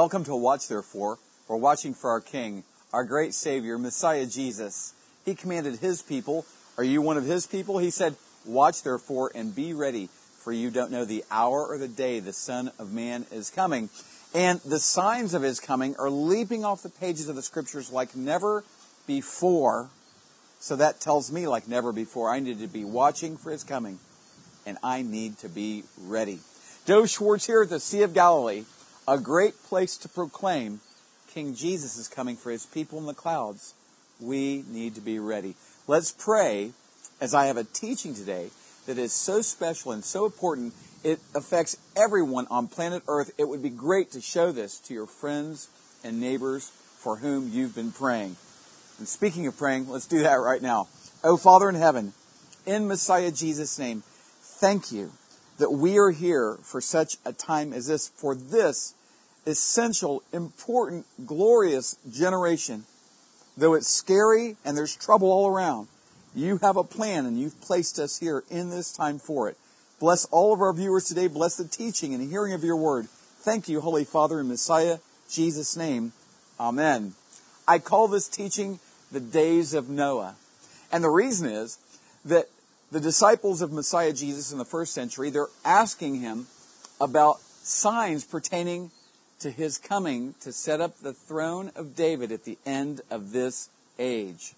Welcome to Watch Therefore. We're watching for our King, our great Savior, Messiah Jesus. He commanded His people, Are you one of His people? He said, Watch therefore and be ready, for you don't know the hour or the day the Son of Man is coming. And the signs of His coming are leaping off the pages of the Scriptures like never before. So that tells me, like never before, I need to be watching for His coming, and I need to be ready. Dov Schwartz here at the Sea of Galilee a great place to proclaim King Jesus is coming for his people in the clouds. We need to be ready. Let's pray as I have a teaching today that is so special and so important. It affects everyone on planet Earth. It would be great to show this to your friends and neighbors for whom you've been praying. And speaking of praying, let's do that right now. Oh, Father in heaven, in Messiah Jesus' name, thank you that we are here for such a time as this, for this essential, important, glorious generation. Though it's scary and there's trouble all around, you have a plan and you've placed us here in this time for it. Bless all of our viewers today. Bless the teaching and hearing of your word. Thank you, Holy Father and Messiah, Jesus' name. Amen. I call this teaching the days of Noah. And the reason is that the disciples of Messiah Jesus in the first century, they're asking him about signs pertaining to his coming to set up the throne of David at the end of this age.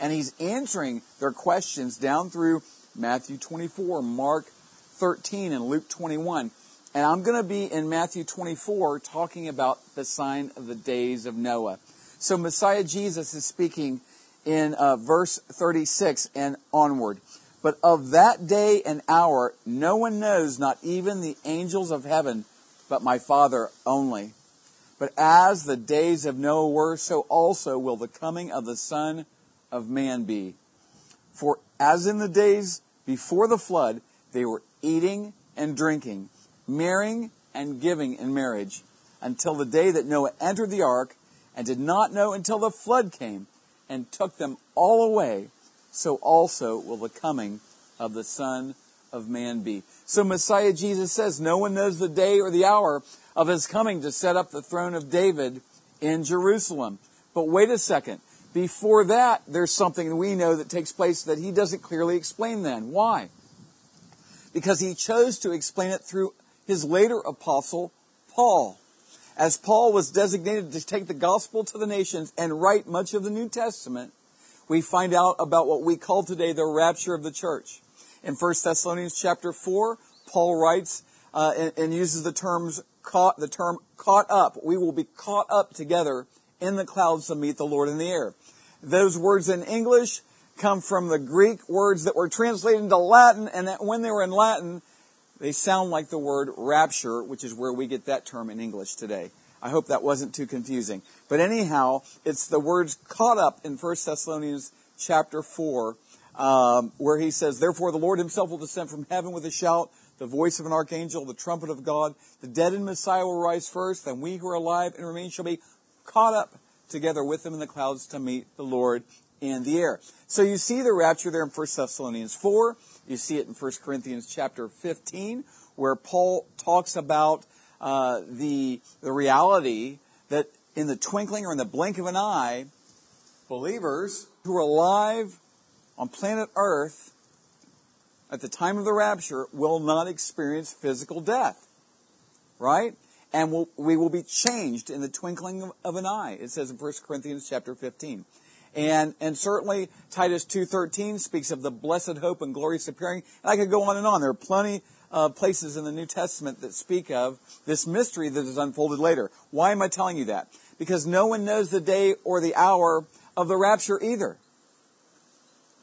And he's answering their questions down through Matthew 24, Mark 13, and Luke 21. And I'm going to be in Matthew 24 talking about the sign of the days of Noah. So Messiah Jesus is speaking in uh, verse 36 and onward. But of that day and hour, no one knows, not even the angels of heaven but my Father only. But as the days of Noah were, so also will the coming of the Son of Man be. For as in the days before the flood, they were eating and drinking, marrying and giving in marriage, until the day that Noah entered the ark, and did not know until the flood came and took them all away, so also will the coming of the Son of Man be. So Messiah Jesus says, no one knows the day or the hour of his coming to set up the throne of David in Jerusalem. But wait a second. Before that, there's something we know that takes place that he doesn't clearly explain then. Why? Because he chose to explain it through his later apostle, Paul. As Paul was designated to take the gospel to the nations and write much of the New Testament, we find out about what we call today the rapture of the church. In 1 Thessalonians chapter 4, Paul writes uh, and, and, uses the terms caught, the term caught up. We will be caught up together in the clouds to meet the Lord in the air. Those words in English come from the Greek words that were translated into Latin, and that when they were in Latin, they sound like the word rapture, which is where we get that term in English today. I hope that wasn't too confusing. But anyhow, it's the words caught up in 1 Thessalonians chapter 4 um, where he says, Therefore the Lord himself will descend from heaven with a shout, the voice of an archangel, the trumpet of God. The dead in Messiah will rise first, then we who are alive and remain shall be caught up together with them in the clouds to meet the Lord in the air. So you see the rapture there in 1 Thessalonians 4. You see it in 1 Corinthians chapter 15, where Paul talks about uh, the, the reality that in the twinkling or in the blink of an eye, believers who are alive on planet Earth at the time of the rapture will not experience physical death. Right? And we'll, we will be changed in the twinkling of, of an eye. It says in 1 Corinthians chapter 15. And, and certainly Titus 2.13 speaks of the blessed hope and glorious appearing. And I could go on and on. There are plenty of places in the New Testament that speak of this mystery that is unfolded later. Why am I telling you that? Because no one knows the day or the hour of the rapture either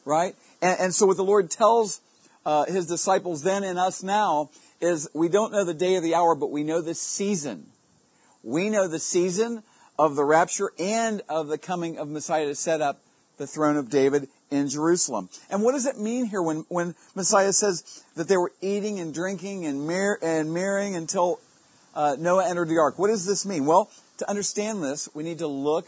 right? And, and so what the Lord tells uh, his disciples then and us now is we don't know the day or the hour, but we know the season. We know the season of the rapture and of the coming of Messiah to set up the throne of David in Jerusalem. And what does it mean here when, when Messiah says that they were eating and drinking and, mar- and marrying until uh, Noah entered the ark? What does this mean? Well, to understand this, we need to look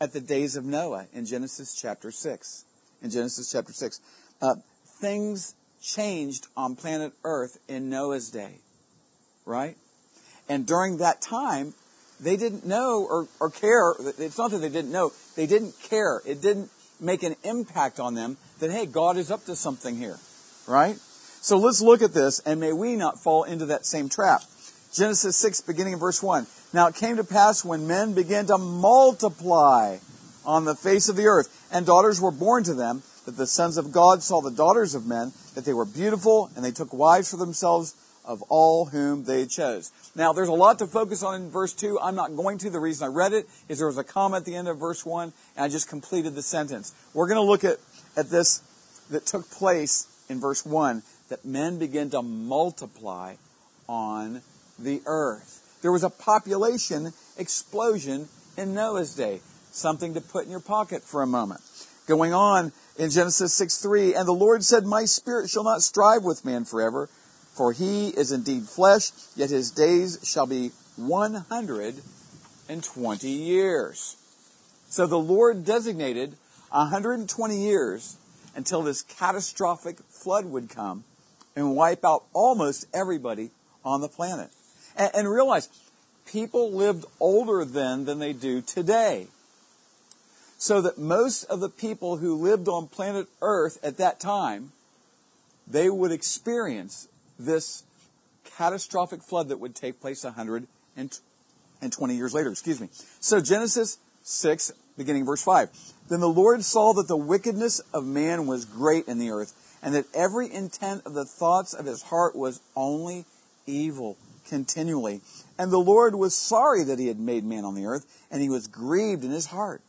at the days of Noah in Genesis chapter 6 in Genesis chapter 6. Uh, things changed on planet Earth in Noah's day, right? And during that time, they didn't know or, or care. It's not that they didn't know. They didn't care. It didn't make an impact on them that, hey, God is up to something here. Right? So let's look at this and may we not fall into that same trap. Genesis 6, beginning in verse 1. Now it came to pass when men began to multiply on the face of the earth, and daughters were born to them, that the sons of God saw the daughters of men, that they were beautiful, and they took wives for themselves of all whom they chose. Now, there's a lot to focus on in verse 2. I'm not going to. The reason I read it is there was a comma at the end of verse 1, and I just completed the sentence. We're going to look at, at this that took place in verse 1 that men begin to multiply on the earth. There was a population explosion in Noah's day. Something to put in your pocket for a moment. Going on in Genesis 6 3, and the Lord said, My spirit shall not strive with man forever, for he is indeed flesh, yet his days shall be 120 years. So the Lord designated 120 years until this catastrophic flood would come and wipe out almost everybody on the planet. And, and realize people lived older then than they do today. So that most of the people who lived on planet Earth at that time, they would experience this catastrophic flood that would take place 120 years later. Excuse me. So Genesis 6, beginning verse 5. Then the Lord saw that the wickedness of man was great in the earth, and that every intent of the thoughts of his heart was only evil continually. And the Lord was sorry that he had made man on the earth, and he was grieved in his heart.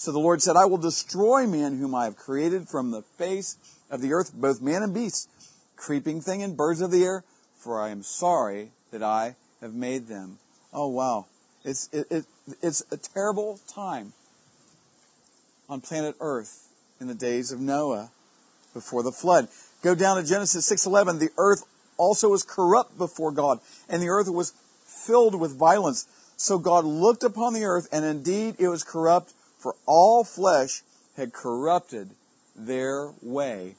So the Lord said, I will destroy man whom I have created from the face of the earth, both man and beast, creeping thing and birds of the air, for I am sorry that I have made them. Oh wow. It's, it, it, it's a terrible time on planet earth in the days of Noah before the flood. Go down to Genesis 6:11. The earth also was corrupt before God, and the earth was filled with violence. So God looked upon the earth, and indeed it was corrupt, for all flesh had corrupted their way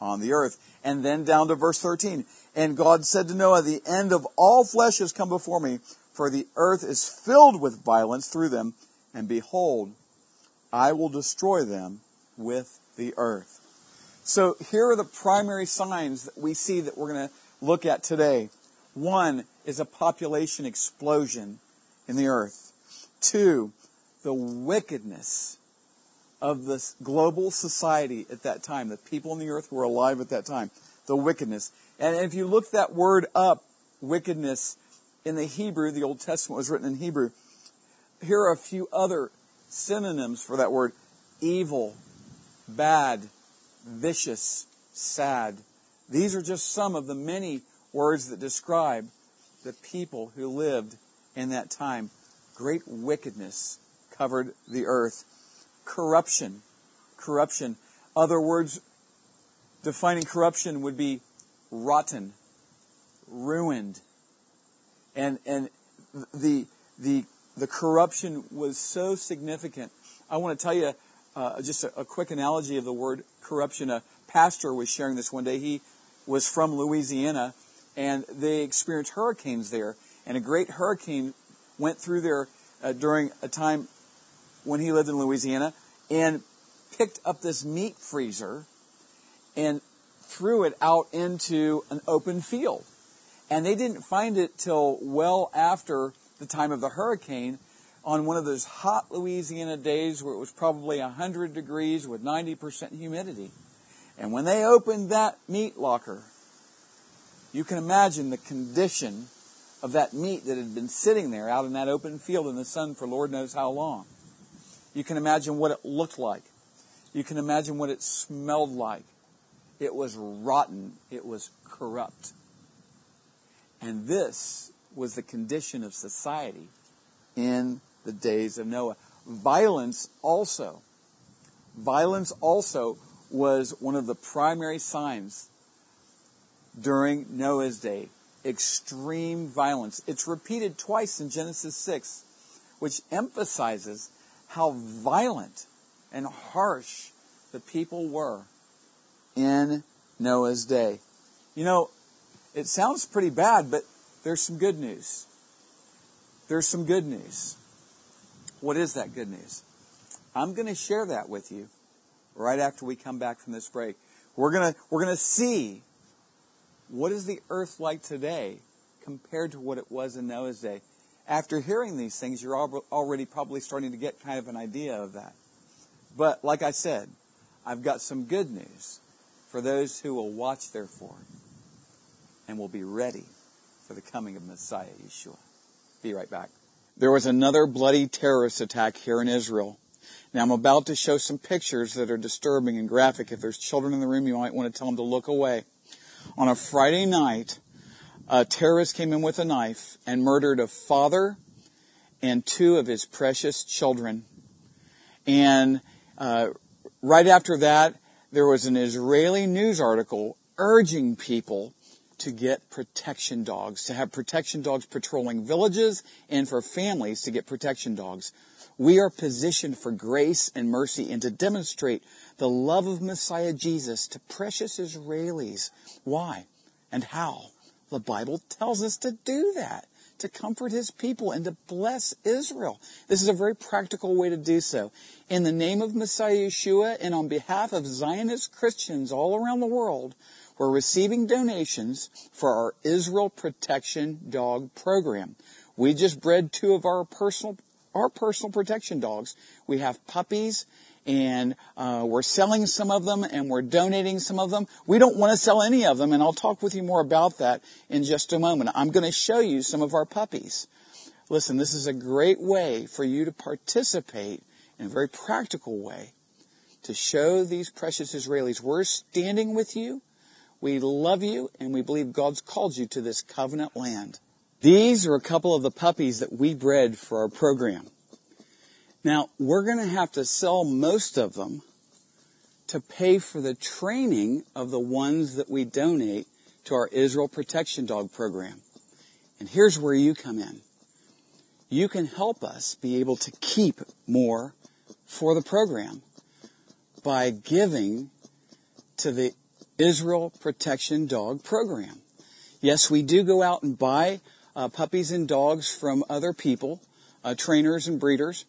on the earth. And then down to verse 13. And God said to Noah, The end of all flesh has come before me, for the earth is filled with violence through them, and behold, I will destroy them with the earth. So here are the primary signs that we see that we're going to look at today. One is a population explosion in the earth. Two, the wickedness of this global society at that time, the people on the earth who were alive at that time, the wickedness. And if you look that word up, wickedness, in the Hebrew, the Old Testament was written in Hebrew, here are a few other synonyms for that word evil, bad, vicious, sad. These are just some of the many words that describe the people who lived in that time. Great wickedness covered the earth corruption. Corruption. Other words defining corruption would be rotten, ruined. And, and the, the, the corruption was so significant. I want to tell you uh, just a, a quick analogy of the word corruption. A pastor was sharing this one day. He was from Louisiana and they experienced hurricanes there. And a great hurricane went through there uh, during a time when he lived in Louisiana and picked up this meat freezer and threw it out into an open field. And they didn't find it till well after the time of the hurricane on one of those hot Louisiana days where it was probably 100 degrees with 90% humidity. And when they opened that meat locker, you can imagine the condition of that meat that had been sitting there out in that open field in the sun for Lord knows how long. You can imagine what it looked like. You can imagine what it smelled like. It was rotten. It was corrupt. And this was the condition of society in the days of Noah. Violence also. Violence also was one of the primary signs during Noah's day. Extreme violence. It's repeated twice in Genesis 6, which emphasizes how violent and harsh the people were in Noah's day. You know, it sounds pretty bad, but there's some good news. there's some good news. What is that good news? I'm going to share that with you right after we come back from this break. We're going to, we're going to see what is the earth like today compared to what it was in Noah's day. After hearing these things, you're already probably starting to get kind of an idea of that. But like I said, I've got some good news for those who will watch, therefore, and will be ready for the coming of Messiah Yeshua. Be right back. There was another bloody terrorist attack here in Israel. Now I'm about to show some pictures that are disturbing and graphic. If there's children in the room, you might want to tell them to look away. On a Friday night, a terrorist came in with a knife and murdered a father and two of his precious children. And uh, right after that, there was an Israeli news article urging people to get protection dogs, to have protection dogs patrolling villages and for families to get protection dogs. We are positioned for grace and mercy and to demonstrate the love of Messiah Jesus to precious Israelis. Why and how? The Bible tells us to do that, to comfort his people and to bless Israel. This is a very practical way to do so. In the name of Messiah Yeshua and on behalf of Zionist Christians all around the world, we're receiving donations for our Israel Protection Dog Program. We just bred two of our personal our personal protection dogs. We have puppies and uh, we're selling some of them and we're donating some of them. We don't want to sell any of them, and I'll talk with you more about that in just a moment. I'm going to show you some of our puppies. Listen, this is a great way for you to participate in a very practical way to show these precious Israelis we're standing with you we love you and we believe God's called you to this covenant land. These are a couple of the puppies that we bred for our program. Now, we're going to have to sell most of them to pay for the training of the ones that we donate to our Israel Protection Dog program. And here's where you come in. You can help us be able to keep more for the program by giving to the Israel Protection Dog Program. Yes, we do go out and buy uh, puppies and dogs from other people, uh, trainers and breeders,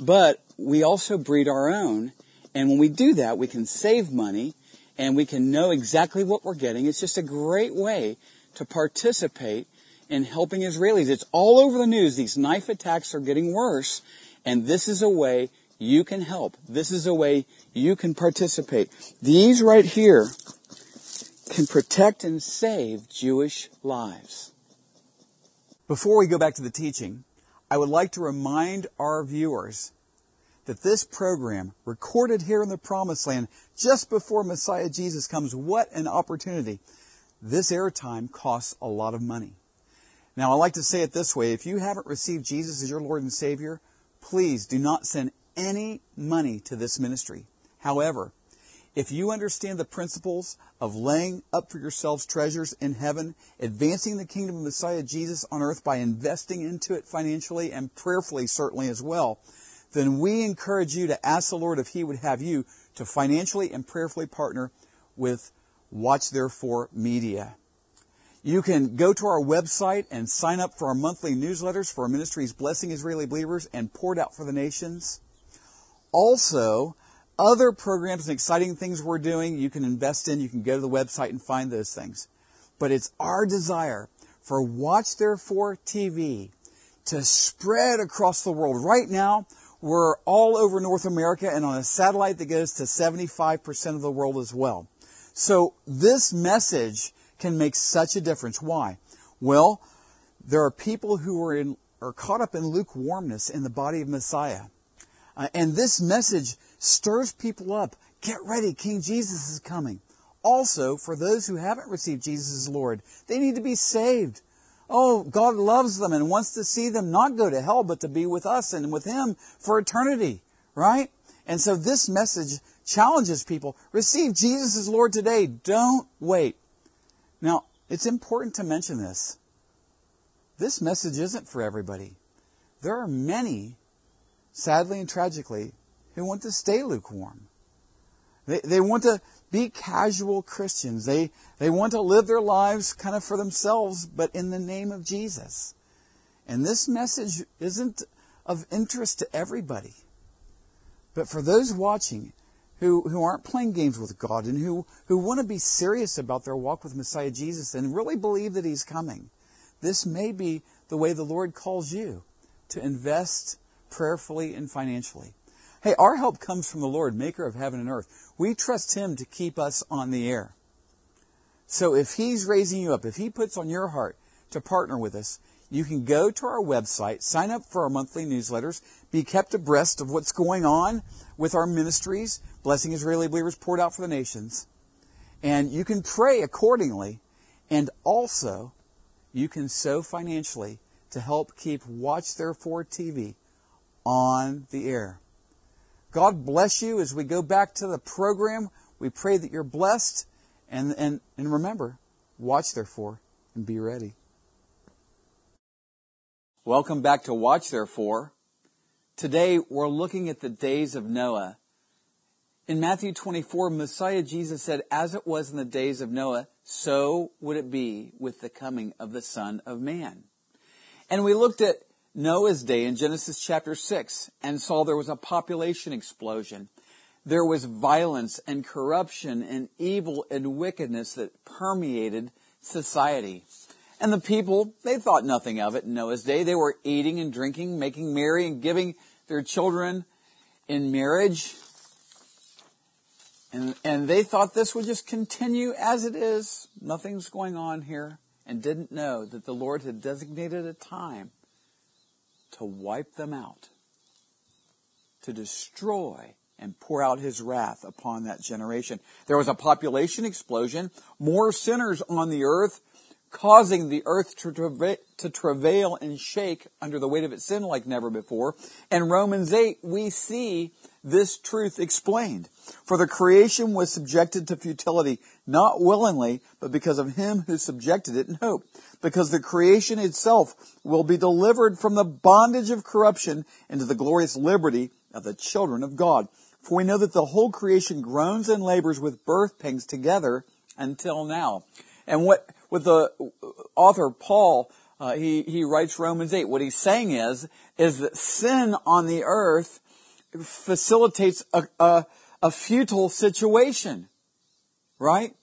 but we also breed our own. And when we do that, we can save money and we can know exactly what we're getting. It's just a great way to participate in helping Israelis. It's all over the news. These knife attacks are getting worse, and this is a way you can help. This is a way you can participate. These right here can protect and save Jewish lives. Before we go back to the teaching, I would like to remind our viewers that this program, recorded here in the Promised Land just before Messiah Jesus comes, what an opportunity. This airtime costs a lot of money. Now, I like to say it this way if you haven't received Jesus as your Lord and Savior, please do not send any money to this ministry. However, if you understand the principles of laying up for yourselves treasures in heaven, advancing the kingdom of Messiah Jesus on earth by investing into it financially and prayerfully, certainly as well, then we encourage you to ask the Lord if He would have you to financially and prayerfully partner with Watch Therefore Media. You can go to our website and sign up for our monthly newsletters for our ministries blessing Israeli believers and poured out for the nations. Also, other programs and exciting things we're doing you can invest in. You can go to the website and find those things. But it's our desire for Watch Therefore TV to spread across the world. Right now, we're all over North America and on a satellite that goes to 75% of the world as well. So this message can make such a difference. Why? Well, there are people who are, in, are caught up in lukewarmness in the body of Messiah. Uh, and this message stirs people up. Get ready, King Jesus is coming. Also, for those who haven't received Jesus as Lord, they need to be saved. Oh, God loves them and wants to see them not go to hell, but to be with us and with Him for eternity, right? And so this message challenges people. Receive Jesus as Lord today. Don't wait. Now, it's important to mention this. This message isn't for everybody. There are many, sadly and tragically, who want to stay lukewarm. They, they want to be casual Christians. They, they want to live their lives kind of for themselves, but in the name of Jesus. And this message isn't of interest to everybody. But for those watching who, who aren't playing games with God and who, who want to be serious about their walk with Messiah Jesus and really believe that He's coming, this may be the way the Lord calls you to invest prayerfully and financially. Hey, our help comes from the Lord, maker of heaven and earth. We trust Him to keep us on the air. So if He's raising you up, if He puts on your heart to partner with us, you can go to our website, sign up for our monthly newsletters, be kept abreast of what's going on with our ministries, Blessing Israeli Believers poured out for the nations. And you can pray accordingly. And also, you can sow financially to help keep Watch Therefore TV on the air. God bless you as we go back to the program. We pray that you're blessed. And, and, and remember, watch therefore and be ready. Welcome back to Watch Therefore. Today we're looking at the days of Noah. In Matthew 24, Messiah Jesus said, As it was in the days of Noah, so would it be with the coming of the Son of Man. And we looked at Noah's day in Genesis chapter 6 and saw there was a population explosion. There was violence and corruption and evil and wickedness that permeated society. And the people, they thought nothing of it in Noah's day. They were eating and drinking, making merry and giving their children in marriage. And, and they thought this would just continue as it is. Nothing's going on here. And didn't know that the Lord had designated a time to wipe them out, to destroy and pour out his wrath upon that generation. There was a population explosion, more sinners on the earth, causing the earth to, to travail and shake under the weight of its sin like never before. In Romans 8, we see this truth explained. For the creation was subjected to futility, not willingly, but because of him who subjected it in hope. Because the creation itself will be delivered from the bondage of corruption into the glorious liberty of the children of God. For we know that the whole creation groans and labors with birth pangs together until now. And what, with the author Paul, uh, he, he writes Romans 8. What he's saying is, is that sin on the earth facilitates a, a, a futile situation. Right?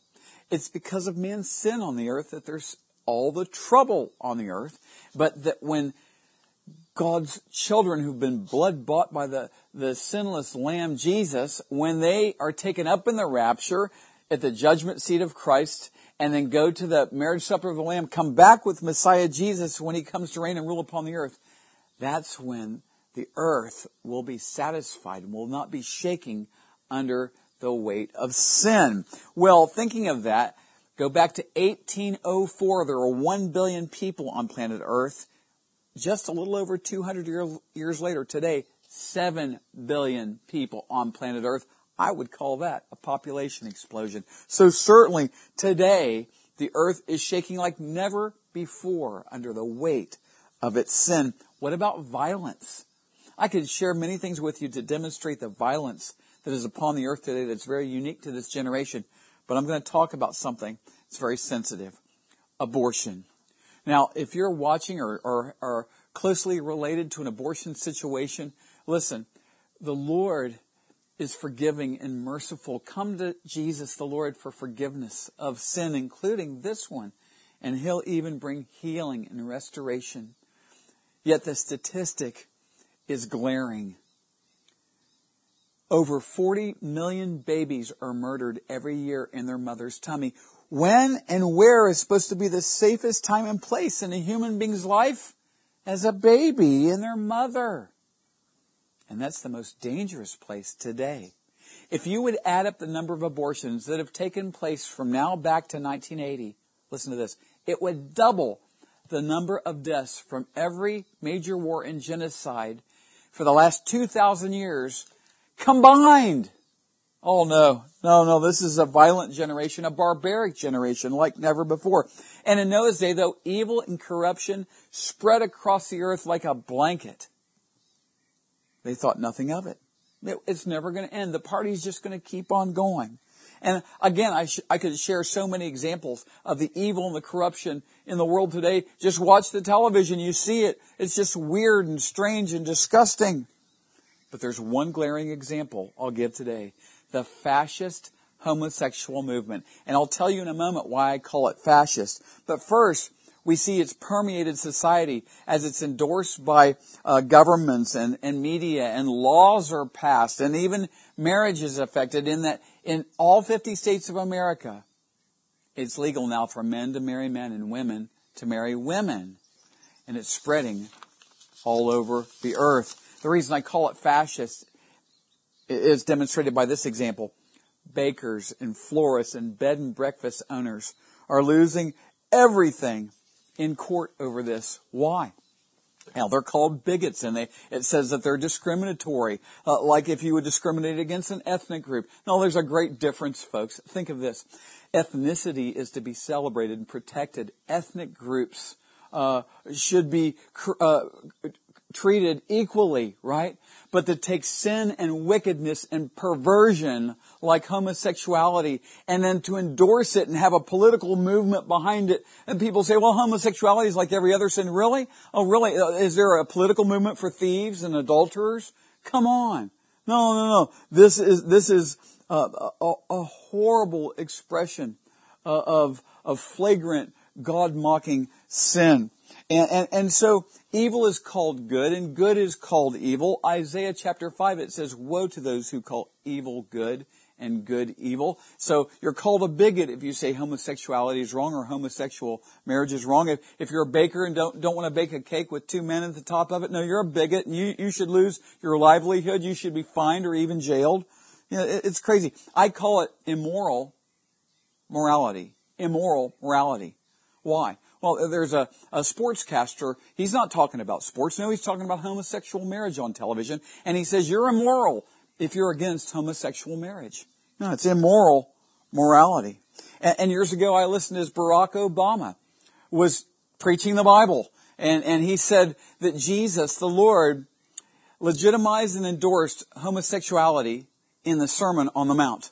It's because of man's sin on the earth that there's all the trouble on the earth, but that when God's children who've been blood bought by the, the sinless Lamb Jesus, when they are taken up in the rapture at the judgment seat of Christ, and then go to the marriage supper of the Lamb, come back with Messiah Jesus when he comes to reign and rule upon the earth, that's when the earth will be satisfied and will not be shaking under the weight of sin. Well, thinking of that, go back to 1804. There were 1 billion people on planet Earth. Just a little over 200 year, years later, today, 7 billion people on planet Earth. I would call that a population explosion. So certainly today, the earth is shaking like never before under the weight of its sin. What about violence? I could share many things with you to demonstrate the violence that is upon the earth today that's very unique to this generation. But I'm going to talk about something that's very sensitive. Abortion. Now, if you're watching or, or, or closely related to an abortion situation, listen, the Lord is forgiving and merciful. Come to Jesus the Lord for forgiveness of sin, including this one, and He'll even bring healing and restoration. Yet the statistic is glaring. Over 40 million babies are murdered every year in their mother's tummy. When and where is supposed to be the safest time and place in a human being's life? As a baby in their mother. And that's the most dangerous place today. If you would add up the number of abortions that have taken place from now back to 1980, listen to this, it would double the number of deaths from every major war and genocide for the last 2,000 years combined. Oh no, no, no, this is a violent generation, a barbaric generation like never before. And in Noah's day, though, evil and corruption spread across the earth like a blanket. They thought nothing of it. It's never going to end. The party's just going to keep on going. And again, I, sh- I could share so many examples of the evil and the corruption in the world today. Just watch the television. You see it. It's just weird and strange and disgusting. But there's one glaring example I'll give today. The fascist homosexual movement. And I'll tell you in a moment why I call it fascist. But first, we see it's permeated society as it's endorsed by uh, governments and, and media and laws are passed and even marriage is affected in that in all 50 states of America, it's legal now for men to marry men and women to marry women. And it's spreading all over the earth. The reason I call it fascist is demonstrated by this example. Bakers and florists and bed and breakfast owners are losing everything in court over this. Why? Now they're called bigots, and they it says that they're discriminatory, uh, like if you would discriminate against an ethnic group. No, there's a great difference, folks. Think of this: ethnicity is to be celebrated and protected. Ethnic groups uh, should be uh, treated equally, right? But to take sin and wickedness and perversion like homosexuality and then to endorse it and have a political movement behind it. And people say, well, homosexuality is like every other sin. Really? Oh, really? Uh, is there a political movement for thieves and adulterers? Come on. No, no, no. This is, this is a, a, a horrible expression uh, of, of flagrant God mocking sin. And, and, and so evil is called good and good is called evil. Isaiah chapter 5, it says, woe to those who call evil good and good evil. So you're called a bigot if you say homosexuality is wrong or homosexual marriage is wrong. If, if you're a baker and don't, don't want to bake a cake with two men at the top of it, no, you're a bigot and you, you should lose your livelihood. You should be fined or even jailed. You know, it, it's crazy. I call it immoral morality. Immoral morality. Why? Well, uh, there's a, a sportscaster. He's not talking about sports. No, he's talking about homosexual marriage on television. And he says, you're immoral if you're against homosexual marriage. No, it's immoral morality. And, and years ago, I listened as Barack Obama was preaching the Bible. And, and he said that Jesus, the Lord, legitimized and endorsed homosexuality in the Sermon on the Mount.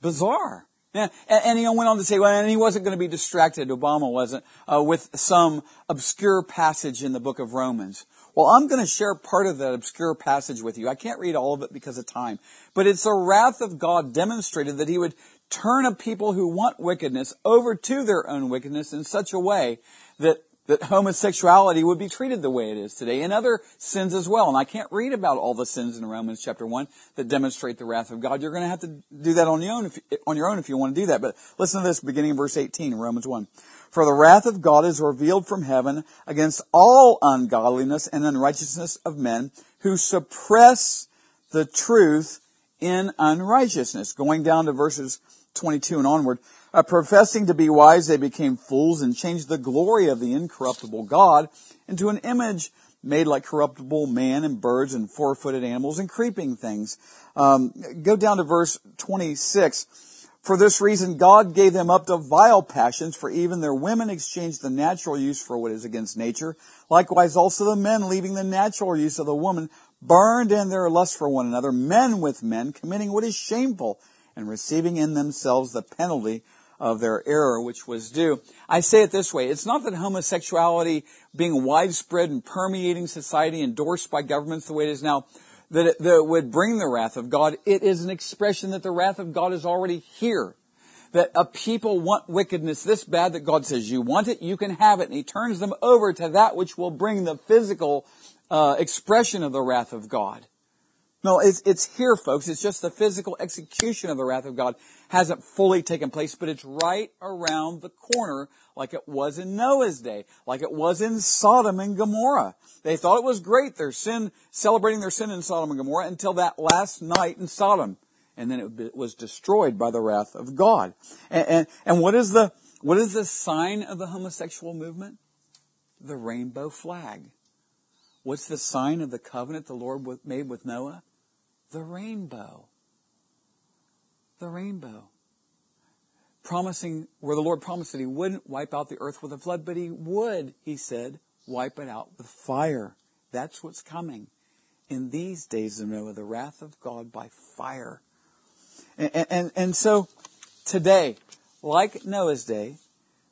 Bizarre. And, and he went on to say, well, and he wasn't going to be distracted, Obama wasn't, uh, with some obscure passage in the book of Romans. Well, I'm going to share part of that obscure passage with you. I can't read all of it because of time. But it's the wrath of God demonstrated that he would turn a people who want wickedness over to their own wickedness in such a way that that homosexuality would be treated the way it is today and other sins as well. And I can't read about all the sins in Romans chapter 1 that demonstrate the wrath of God. You're going to have to do that on your own if, on your own if you want to do that. But listen to this beginning in verse 18 in Romans 1. For the wrath of God is revealed from heaven against all ungodliness and unrighteousness of men who suppress the truth in unrighteousness. Going down to verses 22 and onward. Uh, professing to be wise, they became fools and changed the glory of the incorruptible God into an image made like corruptible man and birds and four-footed animals and creeping things. Um, go down to verse 26. For this reason, God gave them up to vile passions, for even their women exchanged the natural use for what is against nature. Likewise, also the men, leaving the natural use of the woman, burned in their lust for one another, men with men, committing what is shameful, and receiving in themselves the penalty of their error, which was due. I say it this way. It's not that homosexuality being widespread and permeating society, endorsed by governments the way it is now, that it, that it would bring the wrath of God. It is an expression that the wrath of God is already here. That a people want wickedness this bad that God says, you want it, you can have it. And He turns them over to that which will bring the physical uh, expression of the wrath of God. No, it's, it's here, folks. It's just the physical execution of the wrath of God hasn't fully taken place, but it's right around the corner like it was in Noah's day, like it was in Sodom and Gomorrah. They thought it was great, their sin, celebrating their sin in Sodom and Gomorrah until that last night in Sodom. And then it was destroyed by the wrath of God. And, and, and what is the, what is the sign of the homosexual movement? The rainbow flag. What's the sign of the covenant the Lord made with Noah? The rainbow. The rainbow. Promising, where the Lord promised that He wouldn't wipe out the earth with a flood, but He would, He said, wipe it out with fire. That's what's coming. In these days of Noah, the wrath of God by fire. And, and, and so today, like Noah's day,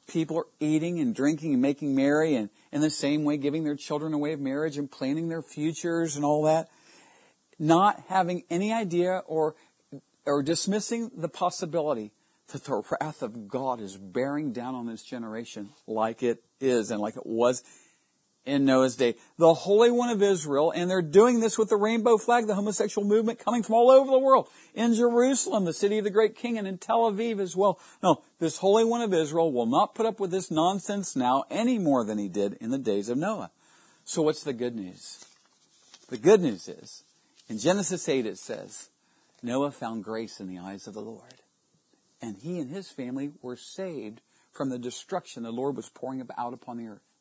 people are eating and drinking and making merry and in the same way giving their children away of marriage and planning their futures and all that, not having any idea or, or dismissing the possibility that the wrath of God is bearing down on this generation like it is and like it was in Noah's day. The Holy One of Israel, and they're doing this with the rainbow flag, the homosexual movement coming from all over the world. In Jerusalem, the city of the great king, and in Tel Aviv as well. No, this Holy One of Israel will not put up with this nonsense now any more than he did in the days of Noah. So what's the good news? The good news is, in Genesis 8 it says, Noah found grace in the eyes of the Lord. And he and his family were saved from the destruction the Lord was pouring out upon the earth.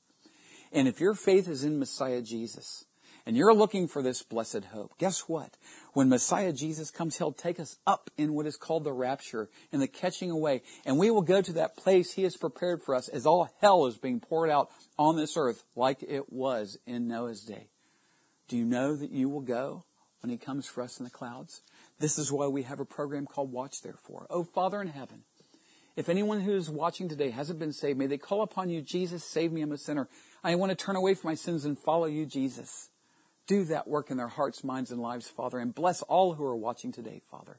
And if your faith is in Messiah Jesus, and you're looking for this blessed hope, guess what? When Messiah Jesus comes, He'll take us up in what is called the rapture, in the catching away, and we will go to that place He has prepared for us as all hell is being poured out on this earth like it was in Noah's day. Do you know that you will go when He comes for us in the clouds? This is why we have a program called Watch Therefore. Oh, Father in heaven, if anyone who is watching today hasn't been saved, may they call upon you, Jesus, save me, I'm a sinner. I want to turn away from my sins and follow you, Jesus. Do that work in their hearts, minds, and lives, Father, and bless all who are watching today, Father.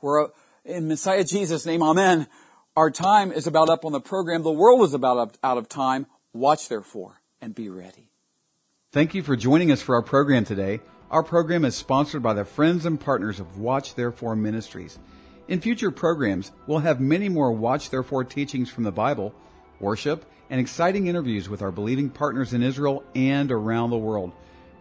We're uh, in Messiah Jesus' name, Amen. Our time is about up on the program. The world is about up, out of time. Watch therefore and be ready. Thank you for joining us for our program today. Our program is sponsored by the friends and partners of Watch Therefore Ministries. In future programs, we'll have many more Watch Therefore teachings from the Bible, worship, and exciting interviews with our believing partners in Israel and around the world.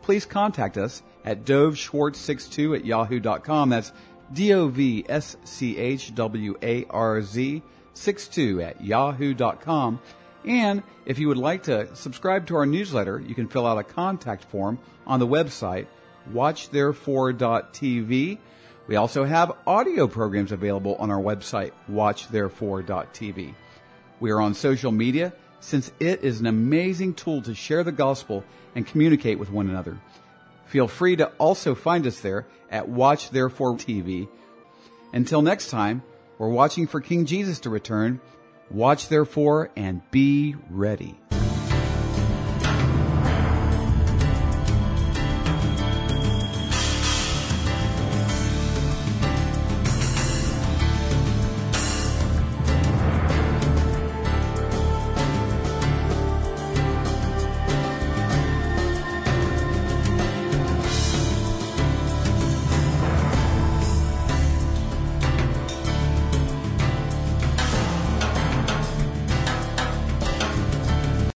Please contact us at dovschwartz62 at yahoo.com. That's D-O-V-S-C-H-W-A-R-Z 62 at yahoo.com. And if you would like to subscribe to our newsletter, you can fill out a contact form on the website watchtherefore.tv. We also have audio programs available on our website, watchtherefore.tv. We are on social media since it is an amazing tool to share the gospel and communicate with one another. Feel free to also find us there at Watch Therefore TV. Until next time, we're watching for King Jesus to return. Watch therefore and be ready.